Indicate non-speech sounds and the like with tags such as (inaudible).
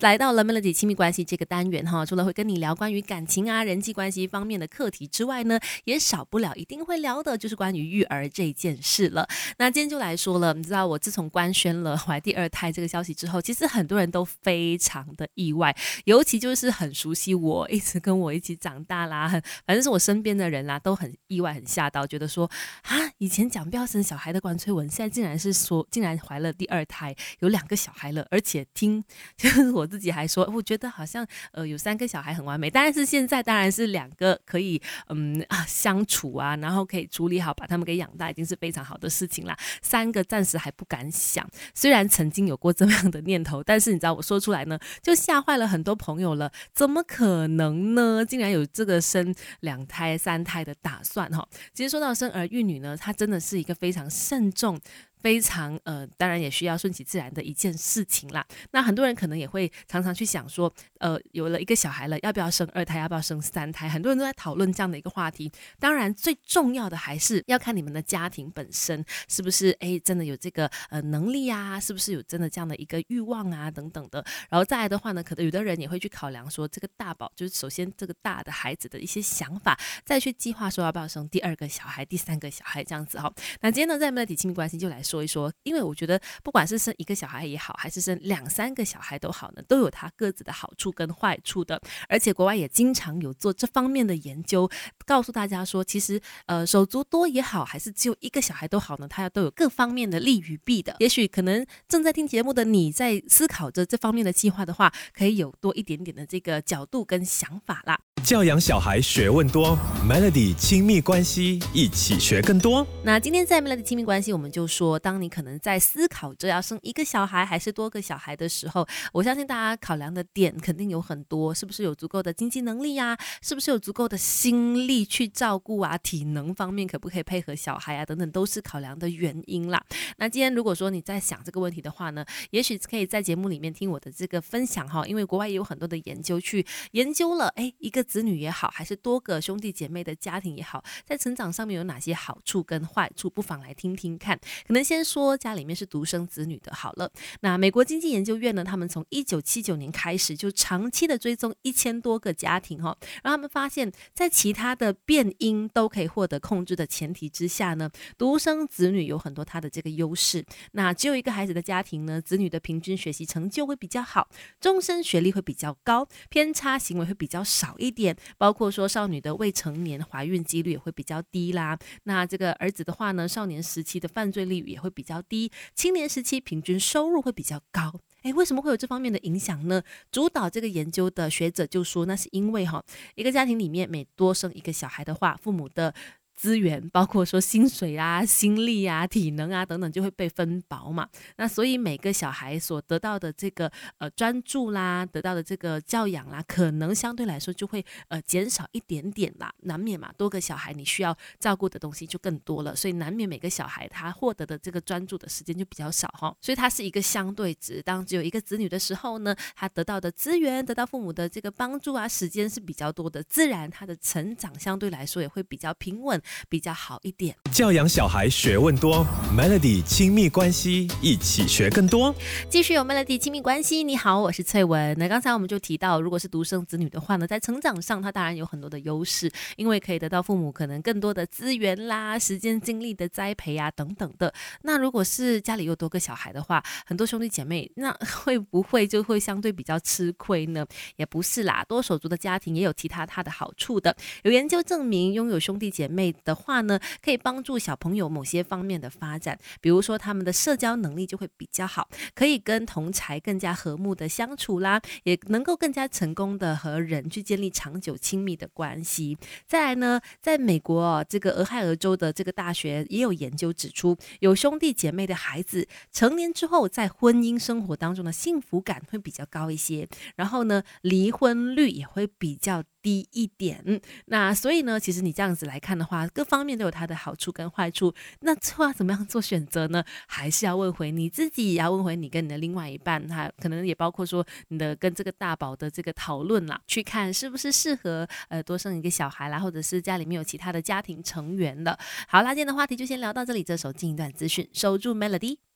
来到了 Melody 亲密关系这个单元哈，除了会跟你聊关于感情啊、人际关系方面的课题之外呢，也少不了一定会聊的就是关于育儿这件事了。那今天就来说了，你知道我自从官宣了 (laughs) 怀第二胎这个消息之后，其实很多人都非常的意外，尤其就是很熟悉我，一直跟我一起长大啦，很 (laughs) 反正是我身边的人啦，都很意外、很吓到，觉得说啊，以前讲不要生小孩的关翠文，现在竟然是说竟然怀了第二胎，有两个小孩了，而且听 (laughs) 就是我。自己还说，我觉得好像呃有三个小孩很完美，但是现在当然是两个可以嗯啊相处啊，然后可以处理好把他们给养大，已经是非常好的事情啦。三个暂时还不敢想，虽然曾经有过这样的念头，但是你知道我说出来呢，就吓坏了很多朋友了。怎么可能呢？竟然有这个生两胎、三胎的打算哈？其实说到生儿育女呢，它真的是一个非常慎重。非常呃，当然也需要顺其自然的一件事情啦。那很多人可能也会常常去想说，呃，有了一个小孩了，要不要生二胎？要不要生三胎？很多人都在讨论这样的一个话题。当然，最重要的还是要看你们的家庭本身是不是哎，真的有这个呃能力啊，是不是有真的这样的一个欲望啊等等的。然后再来的话呢，可能有的人也会去考量说，这个大宝就是首先这个大的孩子的一些想法，再去计划说要不要生第二个小孩、第三个小孩这样子哈。那今天呢，在媒体亲密关系就来。说所以说，因为我觉得不管是生一个小孩也好，还是生两三个小孩都好呢，都有它各自的好处跟坏处的。而且国外也经常有做这方面的研究，告诉大家说，其实呃手足多也好，还是只有一个小孩都好呢，它都有各方面的利与弊的。也许可能正在听节目的你在思考着这方面的计划的话，可以有多一点点的这个角度跟想法啦。教养小孩学问多，Melody 亲密关系一起学更多。那今天在 Melody 亲密关系，我们就说，当你可能在思考着要生一个小孩还是多个小孩的时候，我相信大家考量的点肯定有很多，是不是有足够的经济能力呀？是不是有足够的心力去照顾啊？体能方面可不可以配合小孩啊？等等，都是考量的原因啦。那今天如果说你在想这个问题的话呢，也许可以在节目里面听我的这个分享哈，因为国外也有很多的研究去研究了，哎，一个。子女也好，还是多个兄弟姐妹的家庭也好，在成长上面有哪些好处跟坏处，不妨来听听看。可能先说家里面是独生子女的，好了。那美国经济研究院呢，他们从一九七九年开始就长期的追踪一千多个家庭哈，然后他们发现，在其他的的变因都可以获得控制的前提之下呢，独生子女有很多他的这个优势。那只有一个孩子的家庭呢，子女的平均学习成就会比较好，终身学历会比较高，偏差行为会比较少一点。包括说少女的未成年怀孕几率也会比较低啦，那这个儿子的话呢，少年时期的犯罪率也会比较低，青年时期平均收入会比较高。哎，为什么会有这方面的影响呢？主导这个研究的学者就说，那是因为哈，一个家庭里面每多生一个小孩的话，父母的。资源包括说薪水啊、心力啊、体能啊等等，就会被分薄嘛。那所以每个小孩所得到的这个呃专注啦，得到的这个教养啦，可能相对来说就会呃减少一点点啦。难免嘛，多个小孩你需要照顾的东西就更多了，所以难免每个小孩他获得的这个专注的时间就比较少哈。所以它是一个相对值。当只有一个子女的时候呢，他得到的资源、得到父母的这个帮助啊，时间是比较多的，自然他的成长相对来说也会比较平稳。比较好一点。教养小孩学问多，Melody 亲密关系一起学更多。继续有 Melody 亲密关系，你好，我是翠文。那刚才我们就提到，如果是独生子女的话呢，在成长上他当然有很多的优势，因为可以得到父母可能更多的资源啦、时间精力的栽培啊等等的。那如果是家里有多个小孩的话，很多兄弟姐妹，那会不会就会相对比较吃亏呢？也不是啦，多手足的家庭也有其他他的好处的。有研究证明，拥有兄弟姐妹的话呢，可以帮助小朋友某些方面的发展，比如说他们的社交能力就会比较好，可以跟同才更加和睦的相处啦，也能够更加成功的和人去建立长久亲密的关系。再来呢，在美国这个俄亥俄州的这个大学也有研究指出，有兄弟姐妹的孩子成年之后，在婚姻生活当中的幸福感会比较高一些，然后呢，离婚率也会比较。低一点，那所以呢，其实你这样子来看的话，各方面都有它的好处跟坏处。那要怎么样做选择呢？还是要问回你自己，也要问回你跟你的另外一半，他可能也包括说你的跟这个大宝的这个讨论啦，去看是不是适合呃多生一个小孩啦，或者是家里面有其他的家庭成员的。好啦，今天的话题就先聊到这里，这首近一段资讯，守住 Melody。